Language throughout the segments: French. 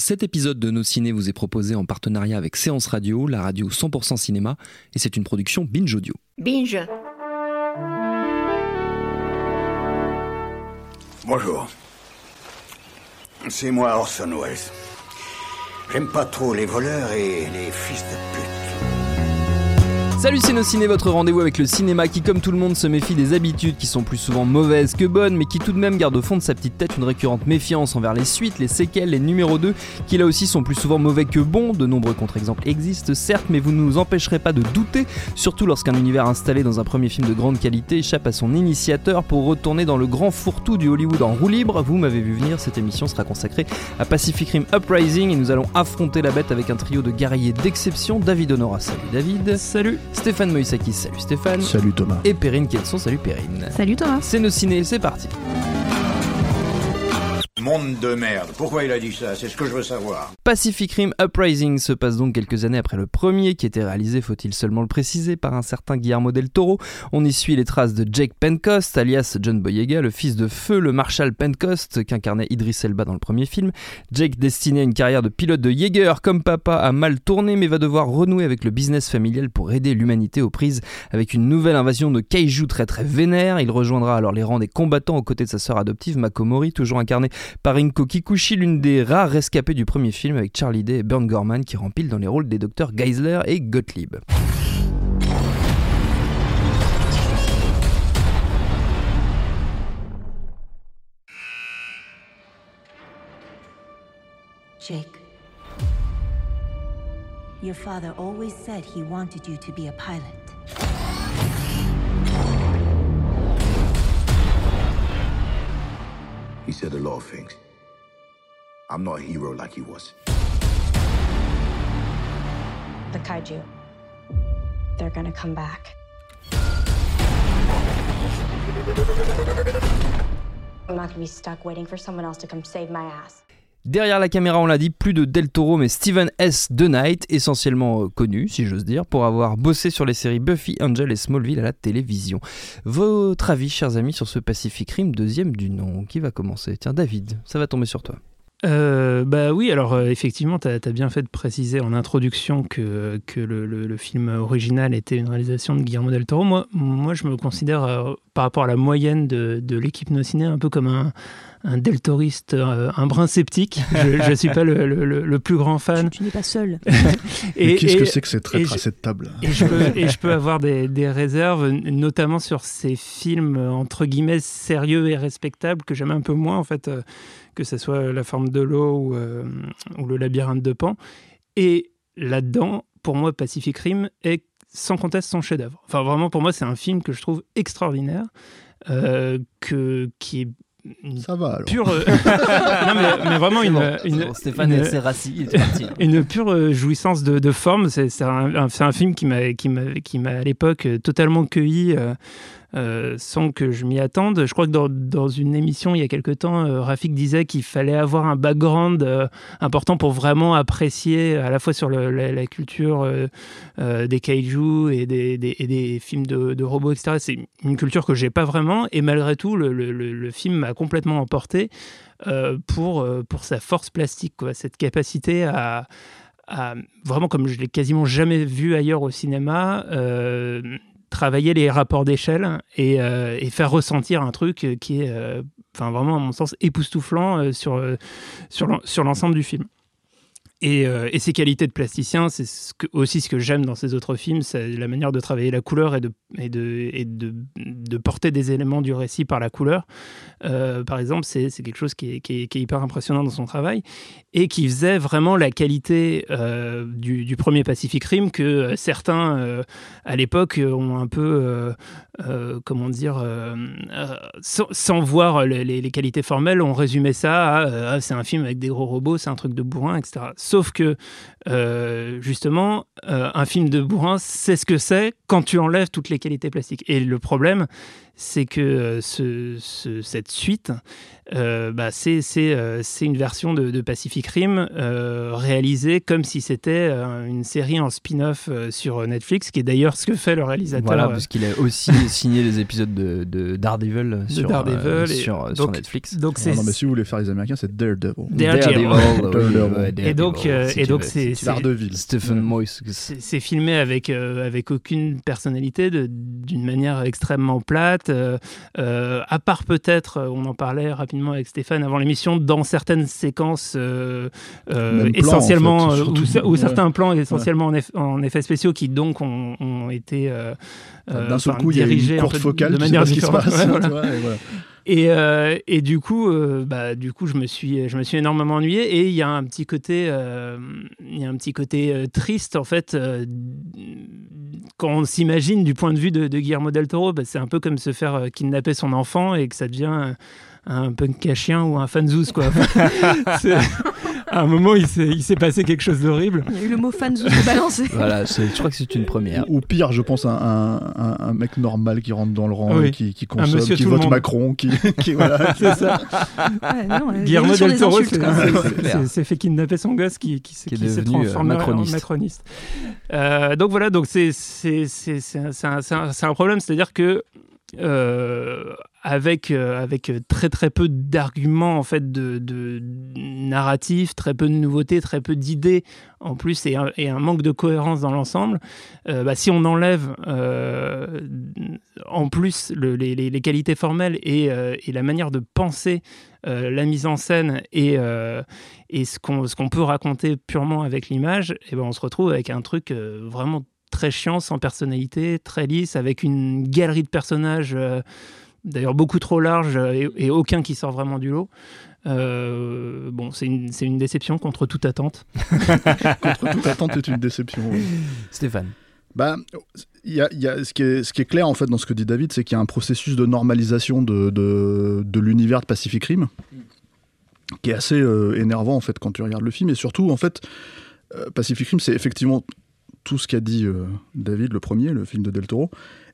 Cet épisode de Nos Ciné vous est proposé en partenariat avec Séance Radio, la radio 100% cinéma, et c'est une production Binge Audio. Binge. Bonjour. C'est moi Orson Welles. J'aime pas trop les voleurs et les fils de pute. Salut nos ciné, votre rendez-vous avec le cinéma qui comme tout le monde se méfie des habitudes qui sont plus souvent mauvaises que bonnes mais qui tout de même garde au fond de sa petite tête une récurrente méfiance envers les suites, les séquelles, les numéros 2 qui là aussi sont plus souvent mauvais que bons. De nombreux contre-exemples existent certes mais vous ne nous empêcherez pas de douter, surtout lorsqu'un univers installé dans un premier film de grande qualité échappe à son initiateur pour retourner dans le grand fourre-tout du Hollywood en roue libre. Vous m'avez vu venir, cette émission sera consacrée à Pacific Rim Uprising et nous allons affronter la bête avec un trio de guerriers d'exception. David Honora, salut David. Salut. Stéphane Moïsakis, salut Stéphane. Salut Thomas. Et Perrine Kelson, salut Perrine. Salut Thomas. C'est nos ciné, c'est parti. Monde de merde. Pourquoi il a dit ça? C'est ce que je veux savoir. Pacific Rim Uprising se passe donc quelques années après le premier, qui était réalisé, faut-il seulement le préciser, par un certain Guillermo del Toro. On y suit les traces de Jake Pencost, alias John Boyega, le fils de feu, le Marshal Pencost, qu'incarnait Idris Elba dans le premier film. Jake, destiné à une carrière de pilote de Jaeger comme papa, a mal tourné, mais va devoir renouer avec le business familial pour aider l'humanité aux prises avec une nouvelle invasion de kaiju très très vénère. Il rejoindra alors les rangs des combattants aux côtés de sa sœur adoptive Makomori, toujours incarnée par Rinko Kikuchi, l'une des rares rescapées du premier film avec Charlie Day et Burn Gorman qui rempilent dans les rôles des docteurs Geisler et Gottlieb. Jake. Your father always said he wanted you to be a pilot. He said a lot of things. I'm not a hero like he was. The kaiju. They're gonna come back. I'm not gonna be stuck waiting for someone else to come save my ass. Derrière la caméra, on l'a dit, plus de Del Toro, mais Steven S. The Knight, essentiellement euh, connu, si j'ose dire, pour avoir bossé sur les séries Buffy, Angel et Smallville à la télévision. Votre avis, chers amis, sur ce Pacific Rim, deuxième du nom Qui va commencer? Tiens, David, ça va tomber sur toi. Euh, bah oui, alors euh, effectivement, tu as, bien fait de préciser en introduction que, le, film original était une réalisation de Guillermo del Toro. Moi, je me considère, par rapport à la moyenne de, de l'équipe No Ciné, un peu comme un, un del Toriste, euh, un brin sceptique. Je ne suis pas le, le- le- le plus grand fan. Tu n'es pas seul. Et- Mais qu'est-ce que c'est que cette et traître à cette table et je, peux, et je peux avoir des, des réserves, notamment sur ces films entre guillemets sérieux et respectables que j'aime un peu moins en fait, euh, que ce soit La forme de l'eau ou, euh, ou Le labyrinthe de Pan. Et là-dedans, pour moi, Pacific Rim est sans conteste son chef-d'œuvre. Enfin, vraiment, pour moi, c'est un film que je trouve extraordinaire, euh, que, qui est Ça va alors. pure. euh, non, mais, mais vraiment C'est une, bon, une- bon, Stéphane une- s'est rassis, il est parti. une pure euh, jouissance de, de forme. C'est un, un- un film qui m'a qui m'a qui m'a à l'époque euh, totalement cueilli. euh, euh, sans que je m'y attende. Je crois que dans, une émission il y a quelque temps, euh, Rafik disait qu'il fallait avoir un background euh, important pour vraiment apprécier à la fois sur la, culture des kaiju et des, films de, robots, etc. C'est une culture que j'ai pas vraiment et malgré tout, le, film m'a complètement emporté pour, sa force plastique, cette capacité à, vraiment comme je l'ai quasiment jamais vu ailleurs au cinéma, travailler les rapports d'échelle et, euh, et faire ressentir un truc qui est, euh, enfin vraiment à mon sens époustouflant euh, sur l'ensemble du film. Et, euh, ses qualités de plasticien, c'est aussi ce que j'aime dans ses autres films, c'est la manière de travailler la couleur et de, porter des éléments du récit par la couleur. Euh, par exemple, c'est quelque chose qui est, hyper impressionnant dans son travail et qui faisait vraiment la qualité euh, du, premier Pacific Rim que euh, certains, euh, à l'époque, ont un peu, euh, comment dire, sans, voir les, les, qualités formelles, ont résumé ça à ah, c'est un film avec des gros robots, c'est un truc de bourrin, etc. Sauf que, euh, justement, euh, un film de bourrin, c'est ce que c'est quand tu enlèves toutes les qualités plastiques. Et le problème, c'est que euh, ce, ce, cette suite, euh, bah, c'est euh, une version de, de, Pacific Rim euh, réalisée comme si c'était une série en spin-off sur Netflix, qui est d'ailleurs ce que fait le réalisateur. Voilà, parce qu'il a aussi signé les épisodes de, de Daredevil, de sur, Daredevil sur, donc, sur, Netflix. Donc non, non, mais si vous voulez faire les Américains, c'est Daredevil. Daredevil. Daredevil. Et donc, et donc c'est Daredevil. Stephen Moyes. C'est filmé avec, avec aucune personnalité, d'une manière extrêmement plate. À part peut-être, on en parlait rapidement avec Stéphane avant l'émission dans certaines séquences euh, euh, essentiellement plan, en fait, ou, certains plans essentiellement ouais. en, en, effets spéciaux qui donc ont, ont été euh, d'un seul coup dirigés il y a une courte focale de manière différente. Euh, et, du coup, euh, bah, du coup, je me suis, je me suis énormément ennuyé. Et il y a un petit côté, euh, il un petit côté triste en fait quand on s'imagine du point de vue de, de Guillermo del Toro. Bah, c'est un peu comme se faire kidnapper son enfant et que ça devient un punk à chien ou un fanzouz quoi. à un moment, il s'est passé quelque chose d'horrible. Il y a eu le mot de balancé. voilà, je crois que c'est une première. Ou, ou, pire, je pense, un, un, un, mec normal qui rentre dans le rang, oui. qui, qui consomme, qui vote Macron, qui, qui voilà, c'est ça. Ouais, non, Guillermo del Toro s'est fait kidnapper son gosse qui, qui, qui, qui s'est transformé macroniste. en macroniste. Euh, donc voilà, donc c'est un, un, un problème, c'est-à-dire que euh, avec, euh, avec très très peu d'arguments en fait de, de narratifs, très peu de nouveautés, très peu d'idées en plus et un, manque de cohérence dans l'ensemble. Euh, bah, si on enlève euh, en plus le, les, qualités formelles et, la manière de penser la mise en scène et, et ce qu'on qu peut raconter purement avec l'image, et ben on se retrouve avec un truc vraiment très chiant, sans personnalité, très lisse, avec une galerie de personnages, d'ailleurs beaucoup trop large et, et, aucun qui sort vraiment du lot. Euh, bon, c'est une, une, déception contre toute attente. contre toute attente, c'est une déception. Oui. Stéphane bah, y a, y a, ce, qui est, ce qui est clair en fait dans ce que dit David, c'est qu'il y a un processus de normalisation de, de, de l'univers de Pacific Rim qui est assez euh, énervant en fait quand tu regardes le film et surtout en fait euh, Pacific Rim c'est effectivement tout ce qu'a dit euh, David, le premier, le film de Del Toro,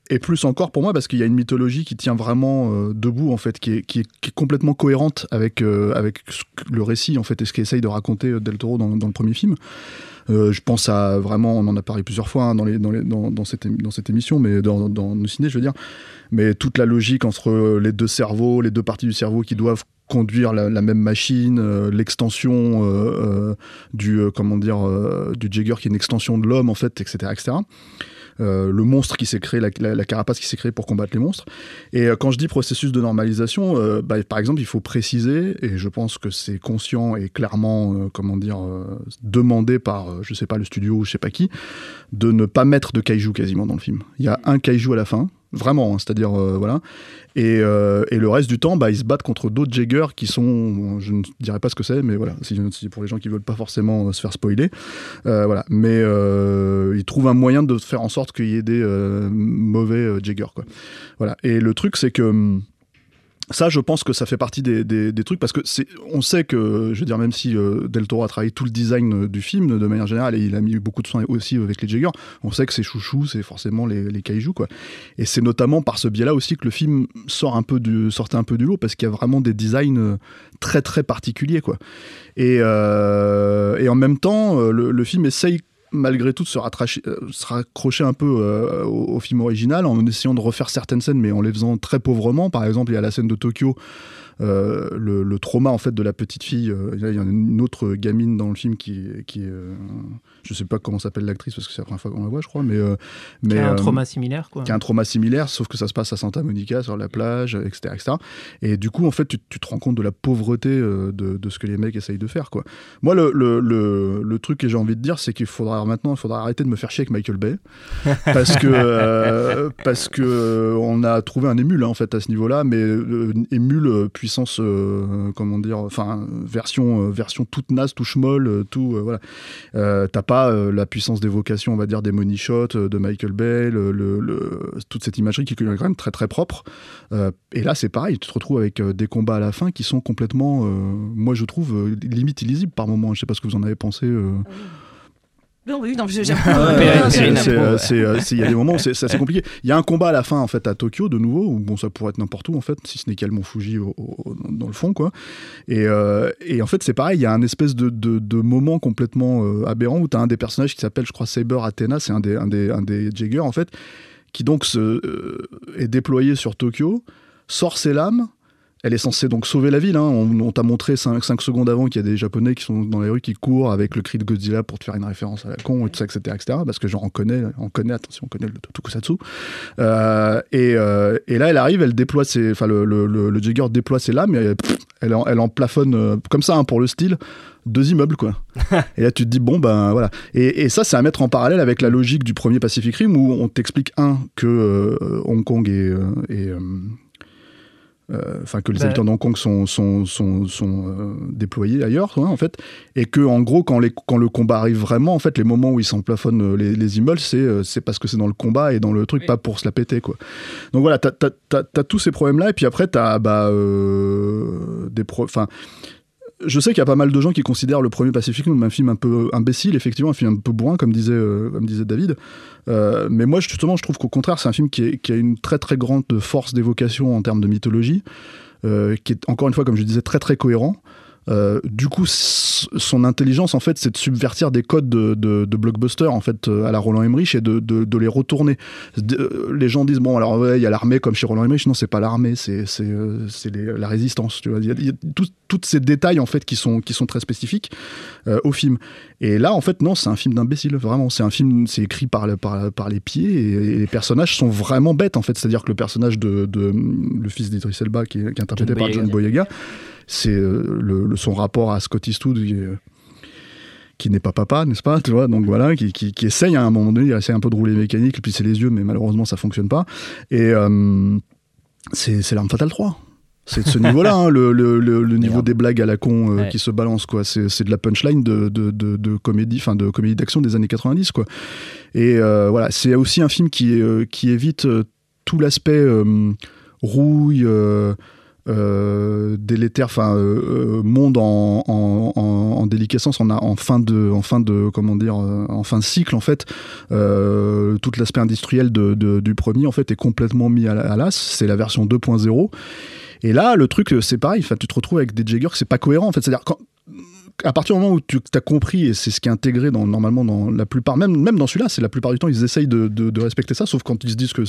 et plus encore pour moi parce qu'il y a une mythologie qui tient vraiment euh, debout en fait, qui est, complètement cohérente avec, euh, le récit en fait et ce qu'essaye de raconter Del Toro dans, le premier film. Euh, je pense à vraiment, on en a parlé plusieurs fois hein, dans, cette, émission, mais dans, dans nos ciné, je veux dire. Mais toute la logique entre les deux cerveaux, les deux parties du cerveau qui doivent conduire la, même machine, euh, l'extension euh, du comment dire du Jagger qui est une extension de l'homme en fait, etc., etc. Euh, le monstre qui s'est créé, la, carapace qui s'est créée pour combattre les monstres. Et euh, quand je dis processus de normalisation, euh, bah, par exemple, il faut préciser, et je pense que c'est conscient et clairement, comment dire, demandé par, je sais pas, le studio ou je sais pas qui, de ne pas mettre de kaiju quasiment dans le film. Il y a un kaiju à la fin, vraiment, hein, c'est-à-dire euh, voilà. Et, euh, et, le reste du temps, bah, ils se battent contre d'autres Jaggers qui sont, je ne dirais pas ce que c'est, mais voilà, si, pour les gens qui veulent pas forcément se faire spoiler, euh, voilà. Mais ils trouvent un moyen de faire en sorte qu'il y ait des mauvais Jaggers, quoi. Voilà. Et le truc, c'est que hum, ça, je pense que ça fait partie des, des, trucs parce que c'est, on sait que, je veux dire, même si euh, Del Toro a travaillé tout le design du film de manière générale et il a mis beaucoup de soin aussi avec les Jaggers, on sait que ses chouchous, c'est forcément les, les quoi. Et c'est notamment par ce biais-là aussi que le film sort un peu du, sortait un peu du lot parce qu'il y a vraiment des designs très très particuliers, quoi. Et, euh, et en même temps, le, le film essaye malgré tout se, euh, se raccrocher un peu euh, au, film original en essayant de refaire certaines scènes mais en les faisant très pauvrement. Par exemple il y a la scène de Tokyo euh, le, le trauma en fait de la petite fille. euh, là, il y a une autre gamine dans le film qui, qui est, euh, je sais pas comment s'appelle l'actrice parce que c'est la première fois qu'on la voit, je crois, mais euh, Qui mais a un trauma similaire, quoi. qui a un trauma similaire, sauf que ça se passe à Santa Monica, sur la plage, etc. etc. Et du coup, en fait, tu, tu te rends compte de la pauvreté de, de ce que les mecs essayent de faire. Quoi. Moi, le, le, le, le truc que j'ai envie de dire, c'est qu'il faudra maintenant il faudra arrêter de me faire chier avec Michael Bay. Parce que, euh, parce que on a trouvé un émule, hein, en fait, à ce niveau-là, mais euh, émule euh, puissance, euh, comment dire, enfin, version, euh, version toute naze, tout schmoll, euh, tout, euh, voilà. Euh, T'as pas euh, la puissance d'évocation, on va dire, des money shots euh, de Michael Bay, le, toute cette imagerie qui est quand même très très propre. Euh, et là, c'est pareil, tu te retrouves avec euh, des combats à la fin qui sont complètement, euh, moi je trouve, euh, limite illisibles par moment. Je sais pas ce que vous en avez pensé. euh. Non, oui, non, j'ai- c'est- Il y a des moments où c'est assez compliqué. Il y a un combat à la fin en fait à Tokyo de nouveau, où bon ça pourrait être n'importe où en fait, si ce n'est le mont Fuji au- au- dans le fond quoi. Et, euh, et en fait c'est pareil, il y a un espèce de, de, de moment complètement euh, aberrant où tu as un des personnages qui s'appelle je crois Saber Athena, c'est un des, un, des, un des Jaegers en fait, qui donc se, euh, est déployé sur Tokyo, sort ses lames. Elle est censée donc sauver la ville. hein. On, on t'a montré 5, secondes avant qu'il y a des Japonais qui sont dans les rues qui courent avec le cri de Godzilla pour te faire une référence à la con, et tout ça, etc., etc. Parce que genre on connaît, on connaît, attention, on connaît le Tokusatsu. Euh, et, euh, et là, elle arrive, elle déploie ses, enfin le, le, le, le Jagger déploie ses lames, et elle, pff, elle, en, elle en plafonne euh, comme ça hein, pour le style deux immeubles quoi. et là tu te dis bon ben voilà. Et, et ça c'est à mettre en parallèle avec la logique du premier Pacific Rim où on t'explique un que euh, Hong Kong est, euh, est, euh, euh, enfin que les Bah. habitants de Hong Kong sont, sont, sont, sont, euh, déployés ailleurs, hein, en fait, et que en gros quand, les, quand le combat arrive vraiment, en fait, les moments où ils s'emplafonnent euh, les, les immeubles, c'est c'est parce que c'est dans le combat et dans le truc, pas pour se la péter, quoi. Donc voilà, t'as as, tous ces problèmes-là, et puis après t'as bah, euh, des pro, enfin. Je sais qu'il y a pas mal de gens qui considèrent le premier Pacific comme un film un peu imbécile, effectivement, un film un peu bourrin, comme disait, euh, comme disait David. Euh, mais moi, justement, je trouve qu'au contraire, c'est un film qui, qui a une très très grande force d'évocation en termes de mythologie, euh, qui est encore une fois, comme je disais, très très cohérent. Euh, du coup, son intelligence, en fait, c'est de subvertir des codes de, de, de blockbuster, en fait, euh, à la Roland Emmerich et de, de, les retourner. Euh, les gens disent, bon, alors, il y a l'armée comme chez Roland Emmerich. Non, c'est pas l'armée, c'est euh, la résistance. Tu vois. Il y a, a tous ces détails, en fait, qui sont, qui sont très spécifiques euh, au film. Et là, en fait, non, c'est un film d'imbécile, vraiment. C'est un film, c'est écrit par, le- par, par les pieds et, et les personnages sont vraiment bêtes, en fait. C'est-à-dire que le personnage de, de le fils d'Idris Elba, qui est, qui est interprété John par Boyega. John Boyega, c'est euh, le, le- son rapport à Scott Eastwood qui, est- qui n'est pas papa, n'est-ce pas Tu vois, donc voilà, qui, qui, qui essaye à un moment donné, il essaye un peu de rouler mécanique, puis c'est les yeux, mais malheureusement ça fonctionne pas. Et euh, c'est c'est l'arme fatale 3. C'est de ce niveau-là, hein, le, le, le, le niveau des blagues à la con euh, Ouais. qui se balance, quoi. C'est c'est de la punchline de, de, de, de comédie, enfin de comédie d'action des années 90, quoi. Et euh, voilà, c'est aussi un film qui, euh, qui évite tout l'aspect rouille, euh, délétère, enfin euh, euh, monde en, en, en, en déliquescence, en, fin de, en fin de, comment dire, en fin de cycle en fait. Tout l'aspect industriel de, de- du premier en fait est complètement mis à l'as. C'est la version 2.0. Et là, le truc, euh, c'est pareil. Enfin, tu te retrouves avec des Jaggers, c'est pas cohérent en fait. C'est-à-dire à partir du moment où tu as compris, et c'est ce qui est intégré normalement dans la plupart, même, même dans celui-là, c'est la plupart du temps, ils essayent de, respecter ça, sauf quand ils se disent que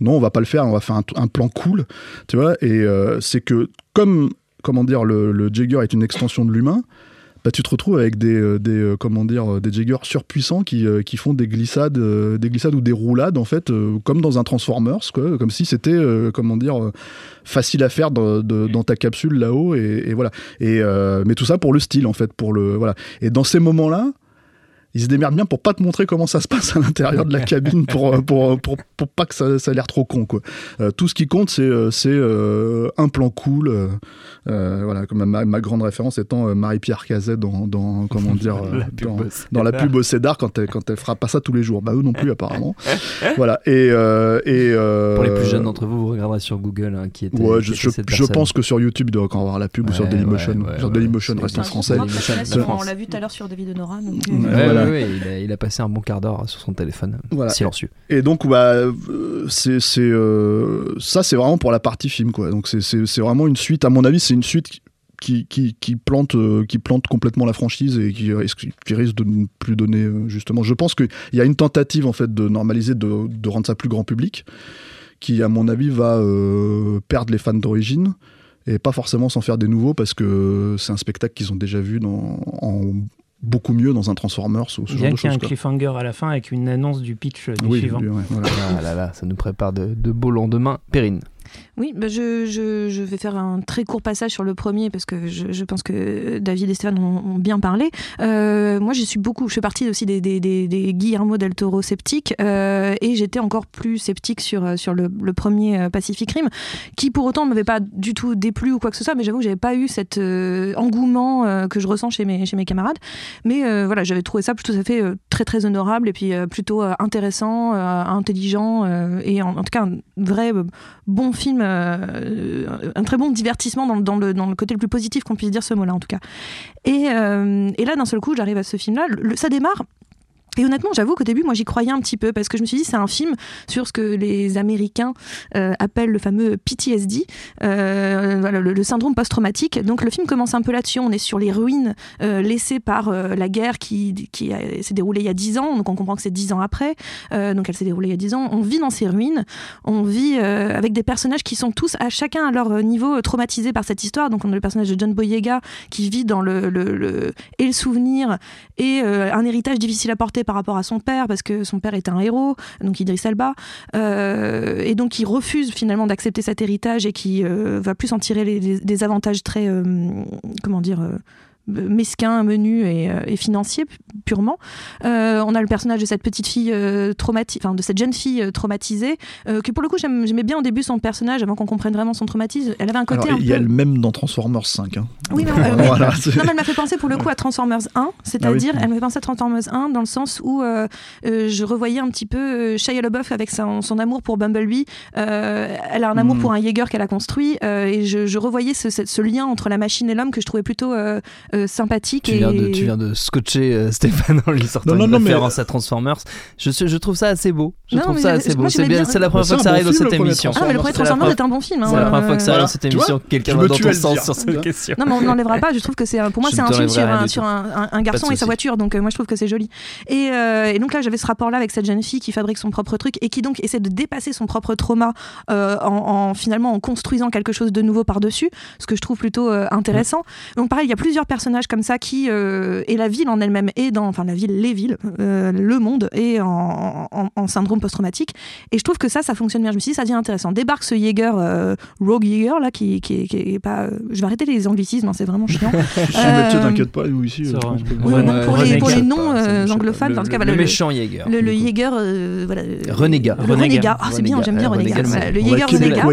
non, on va pas le faire, on va faire un, un plan cool, tu vois, et euh, c'est que comme, comment dire, le, le Jagger est une extension de l'humain, bah, tu te retrouves avec des, euh, des euh, comment dire, euh, des Jaggers surpuissants qui, qui font des glissades, des glissades ou des roulades, en fait, comme dans un Transformers, quoi, comme si c'était, comment dire, facile à faire dans, ta capsule là-haut, et, voilà. Et, mais tout ça pour le style, en fait, pour le, voilà. Et dans ces moments-là, ils se démerdent bien pour pas te montrer comment ça se passe à l'intérieur de la cabine pour, euh, pour, pour, pour pas que ça, ça ait l'air trop con. Quoi. Euh, tout ce qui compte, c'est euh, c'est, euh, un plan cool. euh, euh, voilà, comme ma, ma grande référence étant euh, Marie-Pierre Cazet dans, dans, comment dire, euh, La pub dans, la Cédar. pub au Cédar quand elle, quand elle fera pas ça tous les jours. Bah, eux non plus, apparemment. voilà. Et, euh, et, euh, Pour les plus jeunes d'entre vous, vous regarderez sur Google hein, qui était. Ouais, qui je, était je, cette je personne. pense que sur YouTube, il doit encore avoir la pub ou sur Dailymotion. ouais, ouais, sur. Dailymotion, reste en français. Dailymotion, on l'a vu tout à l'heure sur David Honora. Donc, euh, Voilà. Ouais, ouais, il, a, il a passé un bon quart d'heure sur son téléphone, Voilà. silencieux. Et donc, bah, c'est, c'est, euh, ça, c'est vraiment pour la partie film, quoi. Donc, c'est, c'est, c'est vraiment une suite. À mon avis, c'est une suite qui, qui, qui plante, euh, qui plante complètement la franchise et qui risque, qui risque de ne plus donner, euh, justement. Je pense qu'il y a une tentative, en fait, de normaliser, de, de rendre ça plus grand public, qui, à mon avis, va euh, perdre les fans d'origine. et pas forcément s'en faire des nouveaux parce que c'est un spectacle qu'ils ont déjà vu dans, en beaucoup mieux dans un Transformers ou ce Bien genre de qu'il y ait choses. un quoi. cliffhanger à la fin avec une annonce du pitch euh, du Oui, suivant. lui, ouais, voilà. Ah là là, ça nous prépare de, de beaux lendemains. Perrine. Oui, bah je, vais faire un très court passage sur le premier parce que je, pense que David et Stéphane ont, bien parlé. Euh, moi, je suis beaucoup, je fais partie aussi des, Guillermo del Toro sceptiques euh, et j'étais encore plus sceptique sur, euh, le, premier Pacific Rim, qui pour autant ne m'avait pas du tout déplu ou quoi que ce soit, mais j'avoue que j'avais pas eu cet engouement que je ressens chez mes, camarades. Mais voilà, j'avais trouvé ça tout à fait très très honorable et puis plutôt intéressant, intelligent et en, en tout cas un vrai bon film, un très bon divertissement dans, dans le, dans le côté le plus positif qu'on puisse dire ce mot-là en tout cas. Et, euh, et là d'un seul coup j'arrive à ce film-là, ça démarre. Et honnêtement, j'avoue qu'au début, moi, j'y croyais un petit peu parce que je me suis dit, c'est un film sur ce que les Américains euh, appellent le fameux PTSD, euh, le, syndrome post-traumatique. Donc, le film commence un peu là-dessus. On est sur les ruines euh, laissées par la guerre qui, qui s'est déroulée il y a 10 ans. Donc, on comprend que c'est 10 ans après. Donc, elle s'est déroulée il y a 10 ans. On vit dans ces ruines. On vit avec des personnages qui sont tous, à chacun à leur niveau, traumatisés par cette histoire. Donc, on a le personnage de John Boyega qui vit dans le, le- le- et le souvenir et un héritage difficile à porter par rapport à son père parce que son père est un héros, donc Idris Elba, euh, et donc il refuse finalement d'accepter cet héritage et qui euh, va plus en tirer des avantages très, euh, comment dire, mesquins, menus et, euh, et pu- purement. Euh, on a le personnage de cette petite fille euh, traumatisée, enfin de cette jeune fille euh, traumatisée, que pour le coup j'aimais bien au début son personnage avant qu'on comprenne vraiment son traumatisme. Elle avait un côté il y a le même dans Transformers 5. hein. Oui, mais, voilà, Non, mais elle m'a fait penser pour le coup à Transformers 1, c'est-à-dire Ah oui. elle m'a fait penser à Transformers 1 dans le sens où je revoyais un petit peu Shia LaBeouf avec son, son amour pour Bumblebee. Elle a un amour Mm. pour un Jaeger qu'elle a construit et je, je revoyais ce, ce- ce lien entre la machine et l'homme que je trouvais plutôt euh, sympathique. Tu et... viens, de, tu viens de scotcher euh, Stéphane en lui sortant Non, non, une non, mais- référence à Transformers. Je, je trouve ça assez beau. Je Non, trouve ça assez beau. C'est bien- la première fois que ça arrive dans film, cette émission. Ah, mais le premier Transformers est un bon film. C'est la première fois que ça arrive dans cette émission. Quelqu'un va dans ton sens sur cette question. Non, mais on n'enlèvera pas. Je trouve que c'est un- pour moi c'est un film sur, un, garçon et sa voiture. Donc euh, moi je trouve que c'est joli. Et, donc là j'avais ce rapport là avec cette jeune fille qui fabrique son propre truc et qui donc essaie de dépasser son propre trauma en, en, finalement en construisant quelque chose de nouveau par dessus, ce que je trouve plutôt intéressant. Donc pareil, il y a plusieurs personnages comme ça qui euh, et la ville en elle-même est dans enfin la ville, les villes, euh, le monde est en, en- en syndrome post-traumatique. Et je trouve que ça, ça fonctionne bien. Je me suis dit, ça devient intéressant. Débarque ce Jaeger, euh, Rogue Jaeger, là, qui, qui, qui est pas. euh, je vais arrêter les anglicismes, hein, c'est vraiment chiant. Euh, t'inquiète pas, nous ici. je Oui, pour, les, pour les euh, choque pas. anglophones, Le- en tout cas, le- voilà, Le le, méchant Jaeger. le, le. Jaeger, euh, voilà. Renégat. Renégat. Ah, c'est bien, j'aime bien Renégat. Le Jaeger Renégat.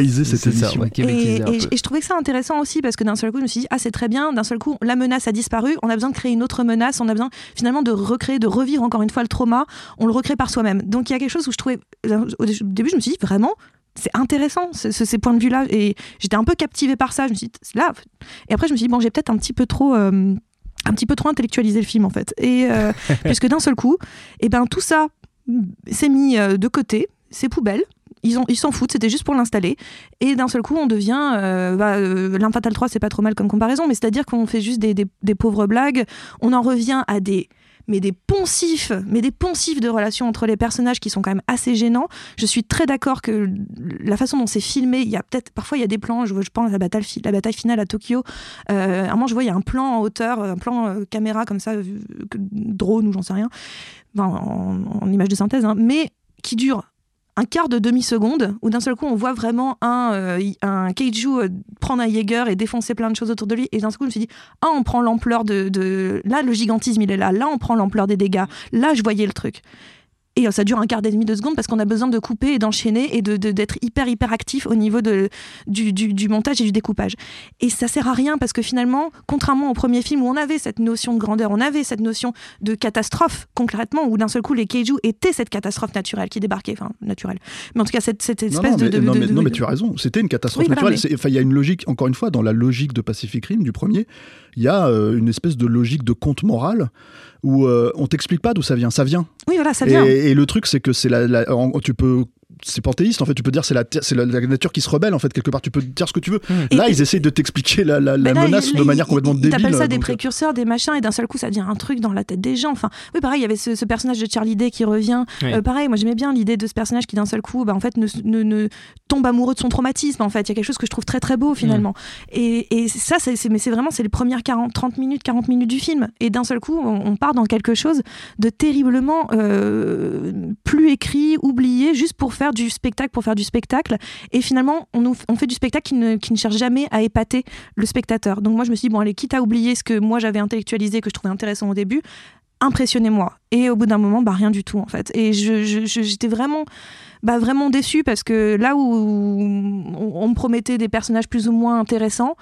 Et, et- et je trouvais que ça intéressant aussi parce que d'un seul coup, je me suis dit, ah, c'est très bien. D'un seul coup, la menace a disparu. On a besoin de créer une autre menace. On a besoin finalement de recréer, de revivre encore une fois le trauma. On le recrée par soi-même. Donc il y a quelque chose où je trouvais, au début, je me suis dit, vraiment, c'est intéressant ce- ce- ces points de vue-là. Et j'étais un peu captivée par ça. Je me suis dit, là. Et après, je me suis dit, bon, j'ai peut-être un petit peu trop. euh, un petit peu trop intellectualisé le film en fait et euh, puisque d'un seul coup et ben tout ça mm, s'est mis euh, de côté c'est poubelle ils s'en foutent, c'était juste pour l'installer. Et d'un seul coup, on devient. Euh, bah, euh, L'Arme Fatale 3, c'est pas trop mal comme comparaison, mais c'est-à-dire qu'on fait juste des, pauvres blagues. On en revient à des. Mais des poncifs, mais des poncifs de relations entre les personnages qui sont quand même assez gênants. Je suis très d'accord que la façon dont c'est filmé, il y a peut-être parfois il y a des plans. Je, pense à la bataille, finale à Tokyo. Euh, à un moment, je vois il y a un plan en hauteur, un plan euh, caméra comme ça, euh, drone ou j'en sais rien, en image de synthèse, hein, mais qui dure un quart de demi-seconde où d'un seul coup on voit vraiment un, euh, un kaiju euh, prendre un Jaeger et défoncer plein de choses autour de lui. Et d'un seul coup je me suis dit ah on prend l'ampleur de, de- là le gigantisme il est là. Là on prend l'ampleur des dégâts. Là je voyais le truc et euh, ça dure un quart et demi de seconde parce qu'on a besoin de couper et d'enchaîner et de, de- d'être hyper hyper actif au niveau de, du, du- du montage et du découpage. Et ça sert à rien parce que finalement, contrairement au premier film où on avait cette notion de grandeur, on avait cette notion de catastrophe concrètement, où d'un seul coup les kaiju étaient cette catastrophe naturelle qui débarquait, enfin naturelle. Mais en tout cas cette, espèce non, de, mais, de- non, de- mais- de- non, mais tu as raison, c'était une catastrophe Oui, voilà, naturelle. mais- C'est- enfin, Il y a une logique, encore une fois, dans la logique de Pacific Rim du premier, il y a euh, une espèce de logique de conte moral où euh, on t'explique pas d'où ça vient, ça vient. Oui voilà ça vient. Et, et le truc, c'est que c'est la, tu peux c'est panthéiste en fait. Tu peux dire c'est la, c'est la, la nature qui se rebelle en fait quelque part. Tu peux dire ce que tu veux. Et- Là, et- ils essayent de t'expliquer la, la, là, menace il- de manière il- complètement il- débile. T'appelles ça des donc, euh, précurseurs, des machins, et d'un seul coup, ça devient un truc dans la tête des gens. Enfin, oui, pareil, il y avait ce, ce personnage de Charlie Day qui revient. Oui. Euh, pareil, moi j'aimais bien l'idée de ce personnage qui d'un seul coup, bah, en fait, ne, ne- ne tombe amoureux de son traumatisme. En fait, il y a quelque chose que je trouve très très beau finalement. Et, et ça, c'est, c'est- mais c'est vraiment c'est les premières 40, 30 minutes, 40 minutes du film. Et d'un seul coup, on, on part dans quelque chose de terriblement euh, plus écrit, oublié, juste pour faire du spectacle, pour faire du spectacle. Et finalement, on, nous- on fait du spectacle qui ne, qui ne cherche jamais à épater le spectateur. Donc moi, je me suis dit, bon, allez, quitte à oublier ce que moi j'avais intellectualisé, que je trouvais intéressant au début, impressionnez-moi. Et au bout d'un moment, bah, rien du tout, en fait. Et je- je- je- j'étais vraiment, bah, vraiment déçue parce que là où on me promettait des personnages plus ou moins intéressants,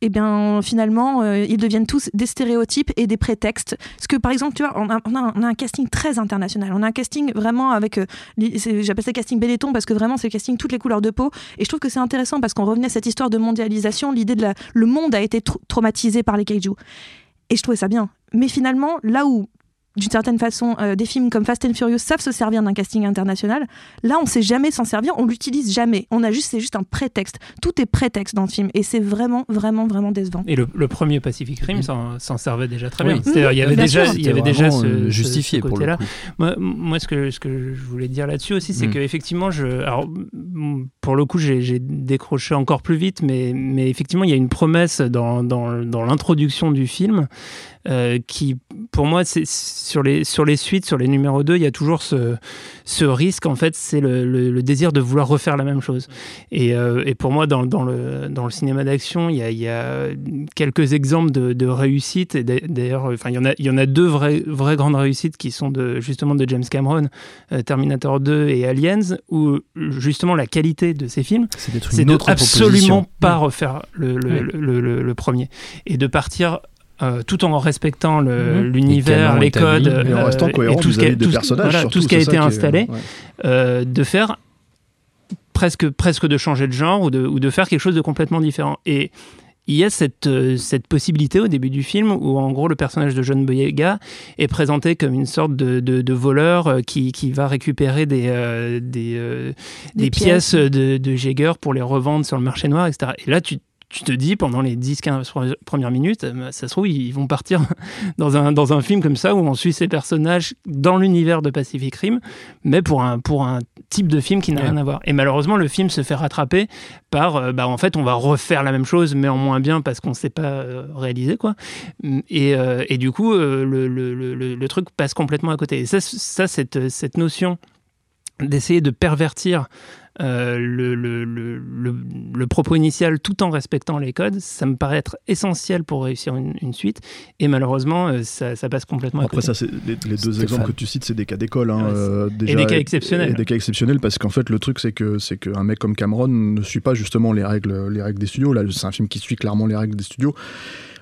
et bien finalement, euh, ils deviennent tous des stéréotypes et des prétextes. Parce que par exemple, tu vois, on a, on a un, casting très international. On a un casting vraiment avec, euh, j'appelle ça casting Benetton parce que vraiment c'est le casting toutes les couleurs de peau. Et je trouve que c'est intéressant parce qu'on revenait à cette histoire de mondialisation, l'idée de la, le monde a été trau- traumatisé par les kaiju. Et je trouvais ça bien. Mais finalement, là où d'une certaine façon, euh, des films comme Fast and Furious savent se servir d'un casting international. Là, on sait jamais s'en servir, on l'utilise jamais. On a juste, c'est juste un prétexte. Tout est prétexte dans le film, et c'est vraiment, vraiment, vraiment décevant. Et le, le premier Pacific Rim s'en s'en servait déjà très Oui. bien. C'est-à-dire, il y avait Bien déjà, sûr. il y avait déjà ce, euh, ce- justifié ce pour le côté-là. coup. Moi, moi, ce que ce que je voulais dire là-dessus aussi, c'est Mm. que effectivement, je, alors, pour le coup, j'ai décroché encore plus vite, mais, mais effectivement, il y a une promesse dans, dans, l'introduction du film euh, qui, pour moi, c'est sur les sur les suites, sur les numéros 2, il y a toujours ce, ce risque. En fait, c'est le, le- désir de vouloir refaire la même chose. Et, euh, et pour moi, dans, dans le dans le cinéma d'action, il il y a quelques exemples de, de réussite. Et d'a- d'ailleurs, enfin, il y en a il y en a deux vraies vraies grandes réussites qui sont de justement de James Cameron, euh, Terminator 2 et Aliens, où justement la qualité de ces films C'est de absolument proposition. pas refaire le, le, Oui. le- le- le premier et de partir euh, tout en respectant le- Mhm. l'univers, Les codes. Et en euh, restant cohérent tout ce qui a, vis-à-vis des tout ce- personnages, voilà, surtout, tout ce qui a c'est été est- installé, ouais. euh, de faire presque, presque de changer de genre ou de, ou de faire quelque chose de complètement différent. Et il y a cette, euh, cette possibilité au début du film où en gros le personnage de John Boyega est présenté comme une sorte de, de- de voleur euh, qui, qui va récupérer des, euh, des, euh, Des des pièces. pièces de, de Jaeger pour les revendre sur le marché noir, etc. Et là, tu, tu te dis pendant les 10-15 pre- premières minutes, euh, ça se trouve, ils vont partir dans un, dans un film comme ça où on suit ces personnages dans l'univers de Pacific Rim, mais pour un, pour un type de film qui n'a Ouais. rien à voir. Et malheureusement, le film se fait rattraper par, euh, bah, en fait, on va refaire la même chose, mais en moins bien parce qu'on ne sait pas euh, réaliser, quoi. Et, euh, et du coup, le, le- le- le- le truc passe complètement à côté. Et ça, ça cette, cette notion d'essayer de pervertir euh, le, le, le, le- le propos initial tout en respectant les codes, ça me paraît être essentiel pour réussir une, une suite. Et malheureusement, euh, ça, ça passe complètement à Après, côté. ça, les, les deux Stéphane. exemples que tu cites, c'est des cas d'école. hein, Ouais, c'est- euh, déjà, des cas exceptionnels. Et des cas exceptionnels parce qu'en fait, le truc, c'est que c'est qu'un mec comme Cameron ne suit pas justement les règles, les règles des studios. Là, c'est un film qui suit clairement les règles des studios.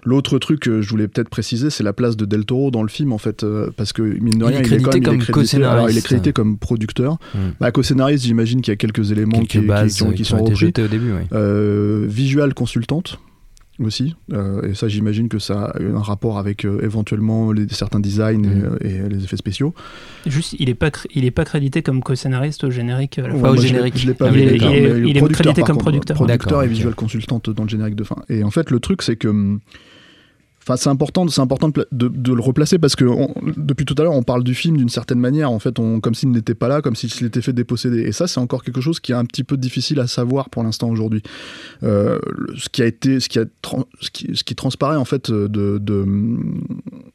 L'autre truc que je voulais peut-être préciser, c'est la place de Del Toro dans le film, en fait, euh, parce que mine de Il est rien, il est, crédité quand même, il est comme co-scénariste. il est crédité comme producteur. Mm. Bah, co-scénariste, j'imagine qu'il y a quelques éléments qui, Quelques qui- bases qui ont- qui qui ont sont été repris. au début. oui. Euh, visual consultante aussi, Euh, et ça j'imagine que ça a un rapport avec euh, éventuellement les, certains designs Mm. et, et les effets spéciaux. Juste, il n'est pas, il est pas crédité comme co-scénariste au générique. à la Ouais, fin. au générique. Je l'ai pas Ah, vu, il est- il est- il est crédité comme contre, producteur. producteur et visual consultante dans le générique de fin. Et en fait, le truc, c'est que. Enfin, c'est important, c'est important de, le replacer parce que depuis tout à l'heure, on parle du film d'une certaine manière, en fait, on, comme s'il n'était pas là, comme s'il s'était fait déposséder. Et ça, c'est encore quelque chose qui est un petit peu difficile à savoir pour l'instant aujourd'hui. Euh, ce qui a été, ce qui a, ce qui, ce transparaît en fait de, de,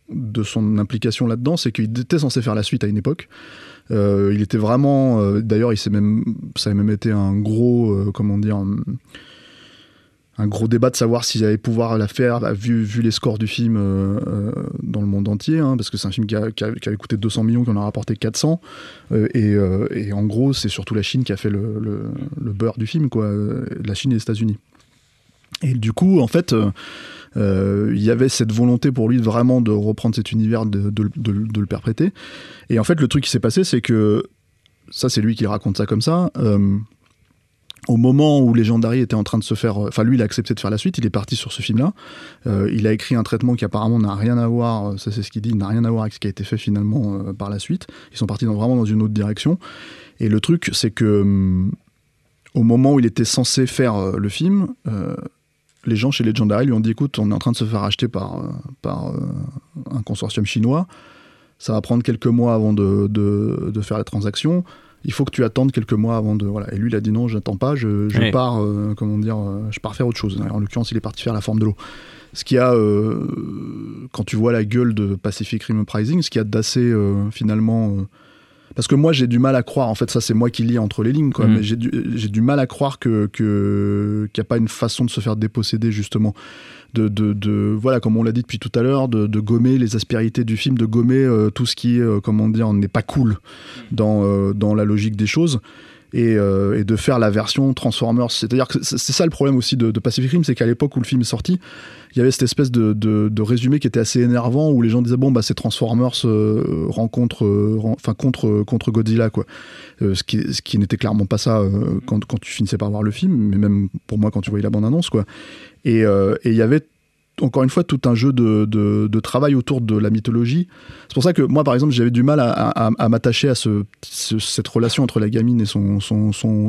de son implication là-dedans, c'est qu'il était censé faire la suite à une époque. Euh, il était vraiment, euh, d'ailleurs, ça a même été un gros, euh, comment dire, un gros débat de savoir s'il allait pouvoir la faire, bah, vu, les scores du film euh, euh, dans le monde entier, hein, parce que c'est un film qui, a- avait coûté 200 millions, qui en a rapporté 400, euh, et, en gros, c'est surtout la Chine qui a fait le, le- beurre du film, quoi, la Chine et les États-Unis. Et du coup, en fait, il y avait cette volonté pour lui vraiment de reprendre cet univers, de- de le perpréter. Et en fait, le truc qui s'est passé, c'est que ça, c'est lui qui raconte ça comme ça. Euh, au moment où Legendary était en train de se faire, enfin lui, il a accepté de faire la suite. Il est parti sur ce film-là. Euh, il a écrit un traitement qui apparemment n'a rien à voir. euh, Ça, c'est ce qu'il dit, n'a rien à voir avec ce qui a été fait finalement euh, par la suite. Ils sont partis vraiment dans une autre direction. Et le truc, c'est que hum, au moment où il était censé faire euh, le film, euh, les gens chez Legendary lui ont dit écoute, on est en train de se faire acheter par, euh, par euh, un consortium chinois. Ça va prendre quelques mois avant de- de faire la transaction. Il faut que tu attendes quelques mois avant de. Voilà. Et lui, il a dit non, j'attends pas, je, je Ouais. pars, euh, comment dire, euh, je pars faire autre chose. En l'occurrence, il est parti faire la forme de l'eau. Ce qui a, euh, quand tu vois la gueule de Pacific Rim Uprising, ce qui a d'assez finalement. Parce que moi, j'ai du mal à croire, en fait, ça c'est moi qui lis entre les lignes, quoi, Mm. mais j'ai du, j'ai du mal à croire que que- qu'il n'y a pas une façon de se faire déposséder, justement. De, de, de- voilà, comme on l'a dit depuis tout à l'heure, de, de gommer les aspérités du film, de gommer euh, tout ce qui, euh, comment dire, n'est pas cool dans, euh, dans la logique des choses. Et, euh, et de faire la version Transformers. C'est-à-dire c'est ça le problème aussi de, de Pacific Rim, c'est qu'à l'époque où le film est sorti, il y avait cette espèce de, résumé qui était assez énervant où les gens disaient bon bah c'est Transformers euh, rencontre euh, enfin contre contre Godzilla quoi ce qui n'était clairement pas ça quand, quand tu finissais par voir le film mais même pour moi quand tu voyais la bande annonce quoi et il y avait encore une fois tout un jeu de, de, travail autour de la mythologie. C'est pour ça que moi, par exemple, j'avais du mal à, m'attacher à ce, ce- cette relation entre la gamine et son,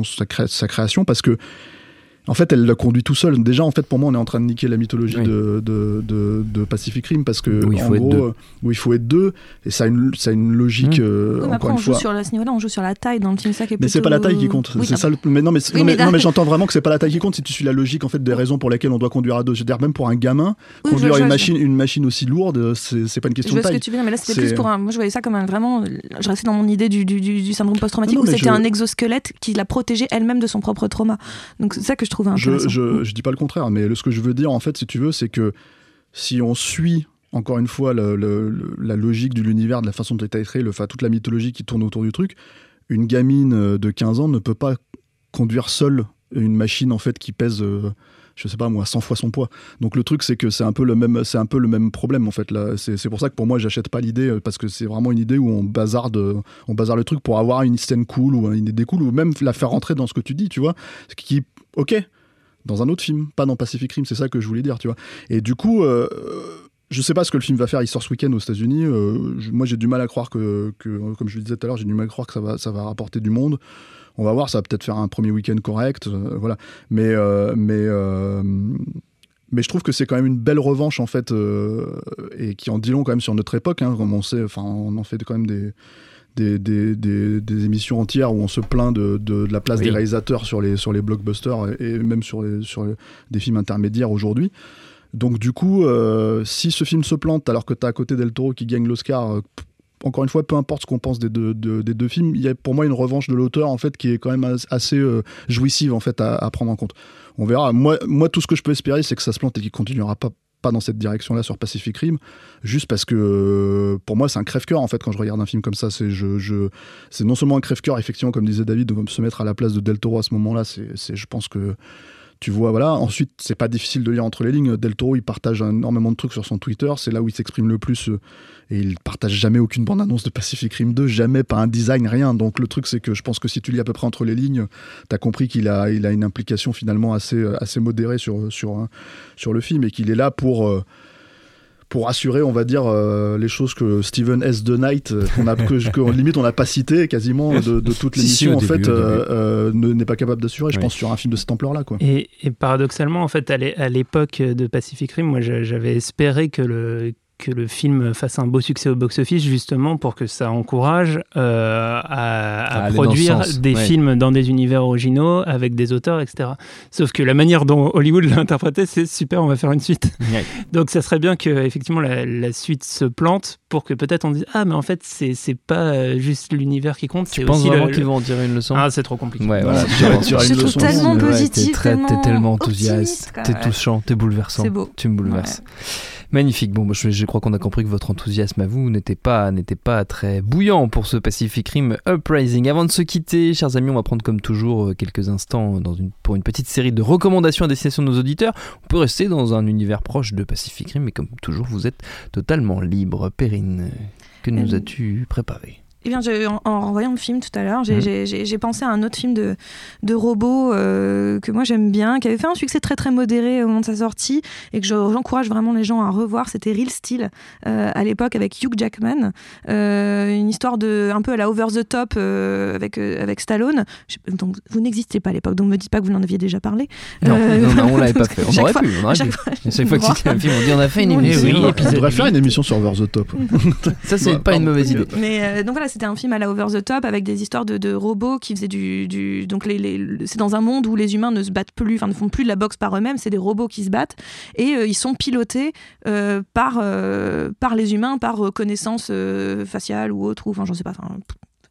sa, sa création parce que en fait, elle l'a conduit tout seul. Déjà, en fait, pour moi, on est en train de niquer la mythologie Oui. de, de, de- de Pacific Rim parce que, Où il en faut être gros, deux. euh, où il faut être deux, et ça a une, ça a une logique, Mmh. euh, Oui, mais après, on joue fois. sur, ce niveau-là, on joue sur la taille dans le film. Ça qui est Mais c'est plutôt- pas la taille qui compte. Oui, c'est ça. le- Mais non, mais, Oui, non, mais mais, là- non, mais j'entends vraiment que c'est pas la taille qui compte si tu suis la logique en fait des raisons pour lesquelles on doit conduire à deux. Je veux dire, même pour un gamin, conduire vois- une machine, une machine aussi lourde, c'est c'est pas une Je question vois de ce que taille. tu veux dire, mais là c'était C'est- plus pour un. Moi je voyais ça comme un vraiment. Je restais dans mon idée du, du, du- du syndrome post-traumatique où c'était un exosquelette qui la protégeait elle-même de son propre trauma. Donc c'est ça que je trouvais Je, intéressant. je, je dis pas le contraire, mais ce que je veux dire, en fait, si tu veux, c'est que si on suit encore une fois le- le- le- la logique de l'univers, de la façon dont est créé, le, enfin, toute la mythologie qui tourne autour du truc, une gamine euh, de 15 ans ne peut pas conduire seule une machine en fait qui pèse. euh, je sais pas moi, 100 fois son poids. Donc le truc c'est que c'est un peu le même, c'est un peu le même problème en fait là. C'est c'est pour ça que pour moi j'achète pas l'idée euh, parce que c'est vraiment une idée où on bazarde, euh, on bazarde le truc pour avoir une scène cool ou une idée cool ou même la faire rentrer dans ce que tu dis, tu vois. Ce qui, ok, dans un autre film, pas dans Pacific Rim, c'est ça que je voulais dire, tu vois. Et du coup, euh, je sais pas ce que le film va faire, il sort ce week-end aux États-Unis. euh, moi, j'ai du mal à croire que, comme je le disais tout à l'heure, j'ai du mal à croire que ça va, ça va rapporter du monde. On va voir, ça va peut-être faire un premier week-end correct, euh, voilà. Mais, euh, mais, mais je trouve que c'est quand même une belle revanche en fait, et qui en dit long quand même sur notre époque. Hein, comme on sait, enfin, on en fait quand même des des, des, des- des émissions entières où on se plaint de, de- de la place Oui. des réalisateurs sur les, sur les blockbusters et, et même sur, les, sur les- des films intermédiaires aujourd'hui. Donc du coup, euh, si ce film se plante alors que tu as à côté Del Toro qui gagne l'Oscar, euh, encore une fois, peu importe ce qu'on pense des deux, de- des deux films, il y a pour moi une revanche de l'auteur en fait qui est quand même as- assez euh, jouissive en fait à, à prendre en compte. On verra. Moi, moi, tout ce que je peux espérer, c'est que ça se plante et qu'il continuera pas pas dans cette direction-là sur Pacific Rim, juste parce que euh, pour moi c'est un crève-cœur en fait quand je regarde un film comme ça. C'est je, je, non seulement un crève-cœur effectivement comme disait David de se mettre à la place de Del Toro à ce moment-là. C'est- je pense que tu vois, voilà. Ensuite, c'est pas difficile de lire entre les lignes. Del Toro, il partage énormément de trucs sur son Twitter. C'est là où il s'exprime le plus. euh, et il partage jamais aucune bande-annonce de Pacific Rim 2, jamais, pas un design, rien. Donc le truc, c'est que je pense que si tu lis à peu près entre les lignes, t'as compris qu'il a, une implication finalement assez, assez modérée hein, sur le film et qu'il est là pour. euh, pour assurer, on va dire, euh, les choses que Steven S. The Knight, euh, qu'on a, que, que, limite on n'a pas cité quasiment de, de toute Si, si, l'émission, en début, fait, euh, euh, ne- n'est pas capable d'assurer, je Oui. pense, sur un film de cette ampleur-là. Quoi. Et, et paradoxalement, en fait, à l'é- à l'époque de Pacific Rim, moi, j'a- j'avais espéré que le que le film fasse un beau succès au box-office, justement pour que ça encourage euh, à, produire des ouais. films dans des univers originaux avec des auteurs, etc. Sauf que la manière dont Hollywood l'a interprété, c'est super, on va faire une suite. Ouais. Donc ça serait bien que effectivement la, la suite se plante pour que peut-être on dise ah mais en fait c'est pas euh, juste l'univers qui compte, Tu c'est penses aussi vraiment le- qu'ils vont en tirer une leçon? Ah c'est trop compliqué. Ouais, voilà. Je une leçon. tellement positif, t'es tellement T'es tellement optimiste, enthousiaste, t'es touchant, t'es bouleversant. C'est beau. Tu me bouleverses. Magnifique. Bon, je, je crois qu'on a compris que votre enthousiasme à vous n'était pas, n'était pas très bouillant pour ce Pacific Rim Uprising. Avant de se quitter, chers amis, on va prendre comme toujours euh, quelques instants dans une, pour une petite série de recommandations à destination de nos auditeurs. On peut rester dans un univers proche de Pacific Rim, mais comme toujours, vous êtes totalement libre. Perrine, que nous Euh, as-tu préparé? Eh bien, je- en, en revoyant le film tout à l'heure, j'ai Mhm. pensé à un autre film de, de robots euh, que moi j'aime bien, qui avait fait un succès très très modéré au moment de sa sortie et que je- j'encourage vraiment les gens à revoir. C'était Real Steel euh, à l'époque avec Hugh Jackman, Euh, une histoire de un peu à la over the top euh, avec euh, avec Stallone. Je- donc vous n'existiez pas à l'époque, donc me dites pas que vous n'en aviez déjà parlé. Non, Euh, non, non, on l'avait pas fait. On aurait fois- pu, on aurait à chaque pu. fois- chaque fois que c'était un film, on dit on a fait une émission. oui, On devrait faire une émission sur Over the Top. Ça, c'est pas une mauvaise idée. Mais euh, donc voilà, c'était un film à la over the top avec des histoires de, de robots qui faisaient du, du donc les, les- le- c'est dans un monde où les humains ne se battent plus, enfin ne font plus de la boxe par eux-mêmes, c'est des robots qui se battent et euh, ils sont pilotés euh, par euh, par les humains par reconnaissance faciale ou autre ou enfin j'en sais pas,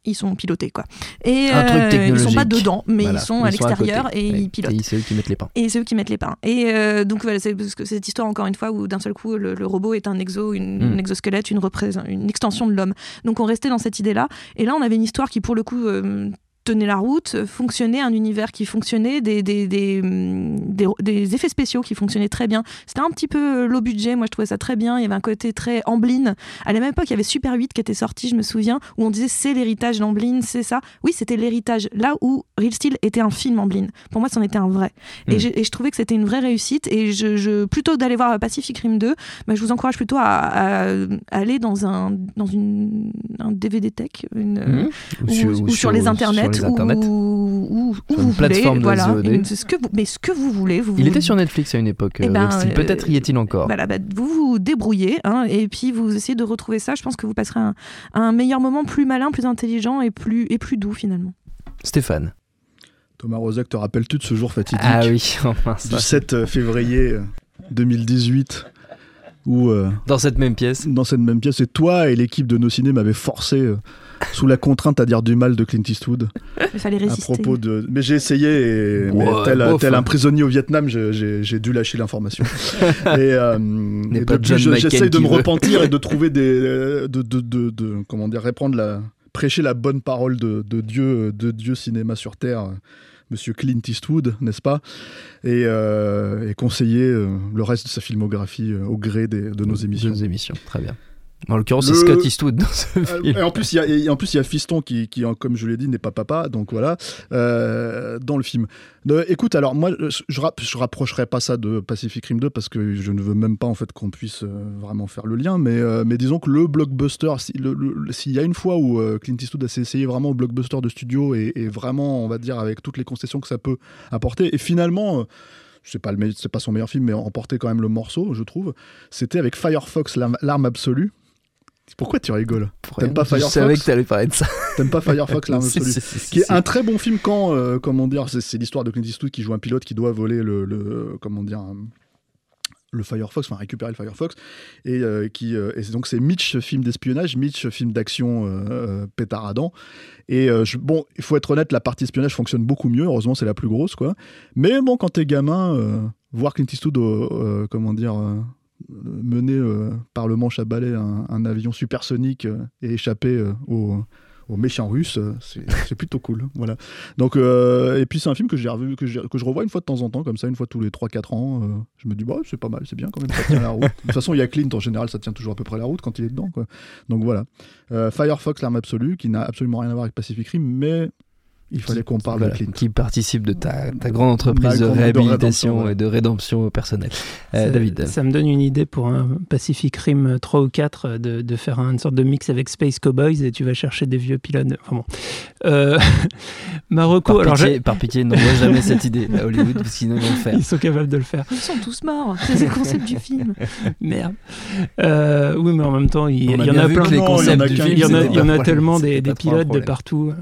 ils sont pilotés quoi. Et Un truc euh, ils sont pas dedans, mais Voilà, ils sont à l'extérieur et Ouais. ils pilotent. Et c'est eux qui mettent les pains. Et c'est eux qui mettent les pains. Et euh, donc voilà, c'est parce que cette histoire encore une fois où d'un seul coup le, le robot est un exo, une, Mm. un exosquelette, une, une extension de l'homme. Donc on restait dans cette idée-là. Et là on avait une histoire qui pour le coup euh, tenait la route, euh, fonctionnait, un univers qui fonctionnait, des, des, des, des- effets spéciaux qui fonctionnaient très bien. C'était un petit peu euh, low budget, moi je trouvais ça très bien. Il y avait un côté très Amblin. À la même époque, il y avait Super 8 qui était sorti, je me souviens, où on disait c'est l'héritage d'Amblin, c'est ça. Oui, c'était l'héritage. Là où Real Steel était un film Amblin. Pour moi, c'en était un vrai. Et, Mm. et je trouvais que c'était une vraie réussite. Et je, je- plutôt d'aller voir Pacific Rim 2, bah, je vous encourage plutôt à, à aller dans un, dans une, un DVD tech, une, Mhm. ou, sur les internets. Ou, ou, une plateforme de voulez, voilà, une- ce que vous, mais ce que vous voulez. Vous Il vous- était sur Netflix à une époque. Eh euh, ben, Steel. Peut-être y est-il encore. voilà, bah, vous vous débrouillez hein, et puis vous essayez de retrouver ça. Je pense que vous passerez un, un meilleur moment plus malin, plus intelligent et plus, et plus doux finalement. Stéphane. Thomas Rozek, te rappelles-tu de ce jour fatidique Ah oui, enfin, ça. du 7 février euh, 2018 où euh, Dans cette même pièce. dans cette même pièce, et toi et l'équipe de nos ciné m'avaient forcé euh, sous la contrainte à dire du mal de Clint Eastwood Il fallait à propos de. Mais j'ai essayé et mais tel, bof, tel hein. un prisonnier au Vietnam, j'ai- dû lâcher l'information. et euh, et depuis, je- de me veut. repentir et de trouver des, de, de, de, de- comment dire, répandre la, prêcher la bonne parole de, de Dieu, de Dieu cinéma sur terre. Monsieur Clint Eastwood, n'est-ce pas? Et, euh, et conseiller euh, le reste de sa filmographie euh, au gré des- de nos émissions. Nos émissions, très bien. En l'occurrence, Le- c'est Scott Eastwood dans ce Euh, film. Et en plus, il y a, et en plus, il y a Fiston qui, qui, en- comme je l'ai dit, n'est pas papa, donc voilà, euh, dans le film. Euh, écoute, alors moi, je, je, rap- je rapprocherai pas ça de Pacific Rim 2 parce que je ne veux même pas en fait qu'on puisse euh, vraiment faire le lien, mais, euh, mais disons que le blockbuster, si- s'il y a une fois où Clint Eastwood a essayé vraiment au blockbuster de studio et, et vraiment, on va dire, avec toutes les concessions que ça peut apporter, et finalement. c'est pas, le pas son meilleur film, mais emporter quand même le morceau, je trouve. C'était avec Firefox, l'arme absolue. Pourquoi tu rigoles T'aimes pas Je Firefox savais que t'allais parler de ça. T'aimes pas Firefox, l'arme absolue si, si, si, qui est un très bon film quand, euh, comment dire, c'est, l'histoire de Clint Eastwood qui joue un pilote qui doit voler le, le- comment dire, un- le Firefox, enfin récupérer le Firefox, et euh, qui, euh, et donc c'est Mitch film d'espionnage, Mitch film d'action euh, euh, pétaradant. Et euh, je- bon, il faut être honnête, la partie espionnage fonctionne beaucoup mieux. Heureusement, c'est la plus grosse, quoi. Mais bon, quand t'es gamin, euh, voir Clint Eastwood, euh, comment dire. Mener euh, par le manche à balai un, avion supersonique euh, et échapper euh, au, aux méchants russes, c'est plutôt cool. Voilà. Donc, et puis c'est un film que revu, que, que je revois une fois de temps en temps, comme ça, une fois tous les 3-4 ans. je me dis, bah, c'est pas mal, c'est bien quand même, ça tient la route. De toute façon, il y a Clint en général, ça tient toujours à peu près la route quand il est dedans. Donc voilà. Firefox, l'arme absolue, qui n'a absolument rien à voir avec Pacific Rim, mais il fallait qu'on parle Voilà, de Clint. qui participe de ta, ta grande entreprise Ma de réhabilitation ouais. et de rédemption personnelle. Euh, ça, David. Ça me donne une idée pour un Pacific Rim 3 ou 4 euh, de, de faire une sorte de mix avec Space Cowboys et tu vas chercher des vieux pilotes. Enfin bon. Euh, Marocco, Par alors pitié, j'ai- par pitié, n'envoie jamais cette idée à Hollywood, parce qu'ils vont le faire. ils sont capables de le faire. Ils sont tous morts. C'est le concept du film. Merde. Euh, oui, mais en même temps, il, y en a plein. il y en concepts a film, y en a, y en a tellement des, pilotes de partout.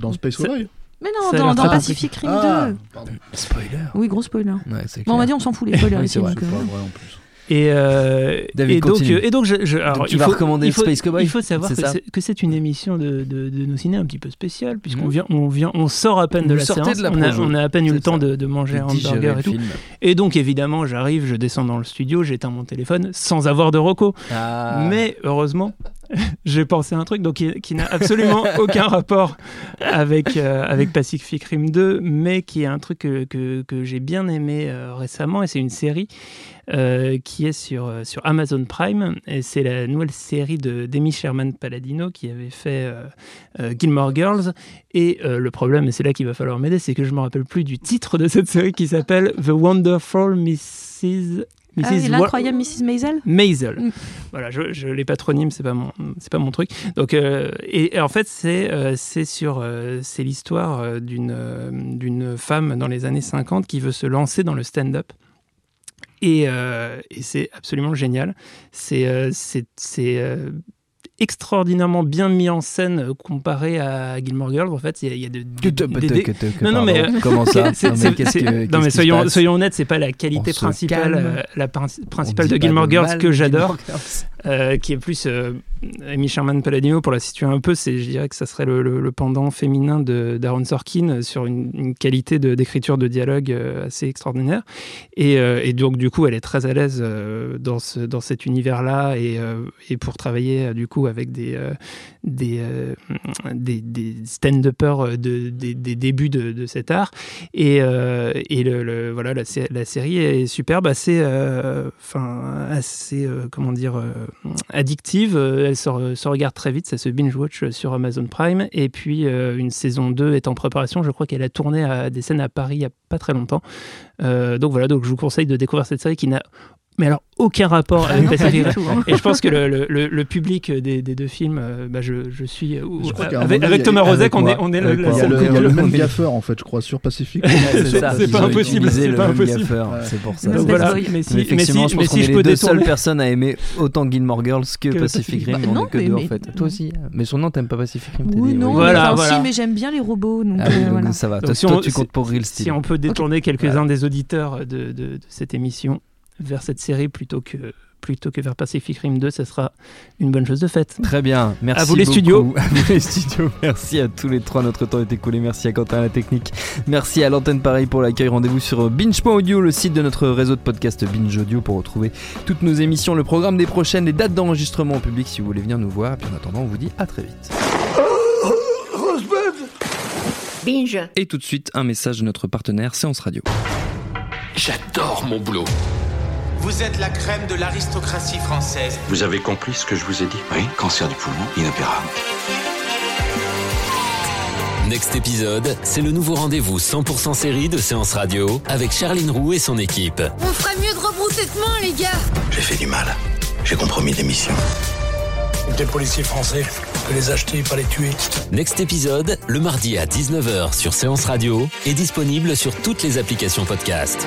Dans Space Cowboy Mais non, dans, Pacific Rim Ah, 2. pardon. Spoiler. Oui, gros spoiler. Ouais, Bon, on va dire, on s'en fout les spoilers Oui, ici. c'est vrai, euh, pas vrai en plus. Et, euh, David, et donc, et donc, je, je- alors, Donc tu il vas faut, recommander il faut, Space Cowboy, Il faut savoir que c'est, une émission de, de, de nos ciné un petit peu spéciale, puisqu'on Mhm. vient, on vient, on sort à peine de la séance. de la on, a, projo. on a à peine eu le temps de, de manger un hamburger et tout. film. Et donc, évidemment, j'arrive, je descends dans le studio, j'éteins mon téléphone sans avoir de reco. Ah. Mais heureusement, j'ai pensé à un truc donc qui, n'a absolument aucun rapport avec euh, avec Pacific Rim 2, mais qui est un truc que, que, j'ai bien aimé euh, récemment et c'est une série euh, qui est sur sur Amazon Prime et c'est la nouvelle série de Demi Sherman Palladino qui avait fait Gilmore Girls et le problème et c'est là qu'il va falloir m'aider, c'est que je me rappelle plus du titre de cette série qui s'appelle The Wonderful Mrs. Ah, l'incroyable Mrs. Maisel Maisel. Mm. Voilà, je, les patronymes, c'est pas mon, c'est pas mon truc. Donc, euh, et, en fait, c'est, euh, c'est sur, euh, c'est l'histoire d'une, d'une femme dans les années 50 qui veut se lancer dans le stand-up. Et, et c'est absolument génial. C'est, c'est, c'est extraordinairement bien mis en scène euh, comparé à Gilmore Girls. En fait, il y a, de, non, non, mais comment ça Non, mais soyons, soyons honnêtes, c'est pas la qualité principale, euh, la principale de Gilmore Girls que j'adore, euh, qui est plus Amy Sherman Palladino pour la situer un peu. C'est, je dirais que ça serait le, pendant féminin d'Aaron Sorkin sur une, qualité d'écriture de, dialogue assez extraordinaire. Et, donc du coup, elle est très à l'aise dans dans cet univers-là et, et pour travailler du coup avec des, euh, des, euh, des, des stand-uppers euh, de, des, débuts de, cet art. Et, et voilà, la, la, série est superbe, assez, enfin, assez comment dire, addictive. Elle se, regarde très vite, ça se binge-watch sur Amazon Prime. Et puis, une saison 2 est en préparation. Je crois qu'elle a tourné à des scènes à Paris il n'y a pas très longtemps. donc voilà, donc je vous conseille de découvrir cette série qui n'a mais alors aucun rapport avec Pacific Rim. Et je pense que le, le, le public des, des, deux films, euh, bah je, je, suis euh, avec, avec Thomas Rozek, on est, on est le, Il le même gaffeur en fait, je crois, sur Pacific. c'est pas impossible. C'est pas impossible. C'est pour ça. voilà. Mais si, effectivement, je pense qu'on est les deux seules personnes à aimer autant Gilmore Girls que Pacific Rim. On est que deux en fait. Toi aussi. Mais son nom, t'aimes pas Pacific Rim Oui, non. Voilà, mais j'aime bien les robots. Donc ah ça va. Toi, tu comptes pour Real Steel. Si on peut détourner quelques-uns des auditeurs de cette émission vers cette série plutôt que plutôt que vers Pacific Rim 2, ce sera une bonne chose de faite. Très bien, merci. À vous les studios. À vous les studios. Merci à tous les trois. Notre temps est écoulé. Merci à Quentin à la technique. Merci à l'antenne pareil pour l'accueil. Rendez-vous sur binge.audio, le site de notre réseau de podcast Binge Audio pour retrouver toutes nos émissions, le programme des prochaines, les dates d'enregistrement au public si vous voulez venir nous voir. Et puis en attendant, on vous dit à très vite. Binge. Et tout de suite, un message de notre partenaire Séance Radio. J'adore mon boulot. Vous êtes la crème de l'aristocratie française. Vous avez compris ce que je vous ai dit Oui, cancer du poumon, inopérable. Next épisode, c'est le nouveau rendez-vous 100% série de séance radio avec Charline Roux et son équipe. On ferait mieux de rebrousser de main, les gars J'ai fait du mal. J'ai compromis des missions. Des policiers français, que les acheter, pas les tuer. Next épisode, le mardi à 19h sur Séance Radio, est disponible sur toutes les applications podcast.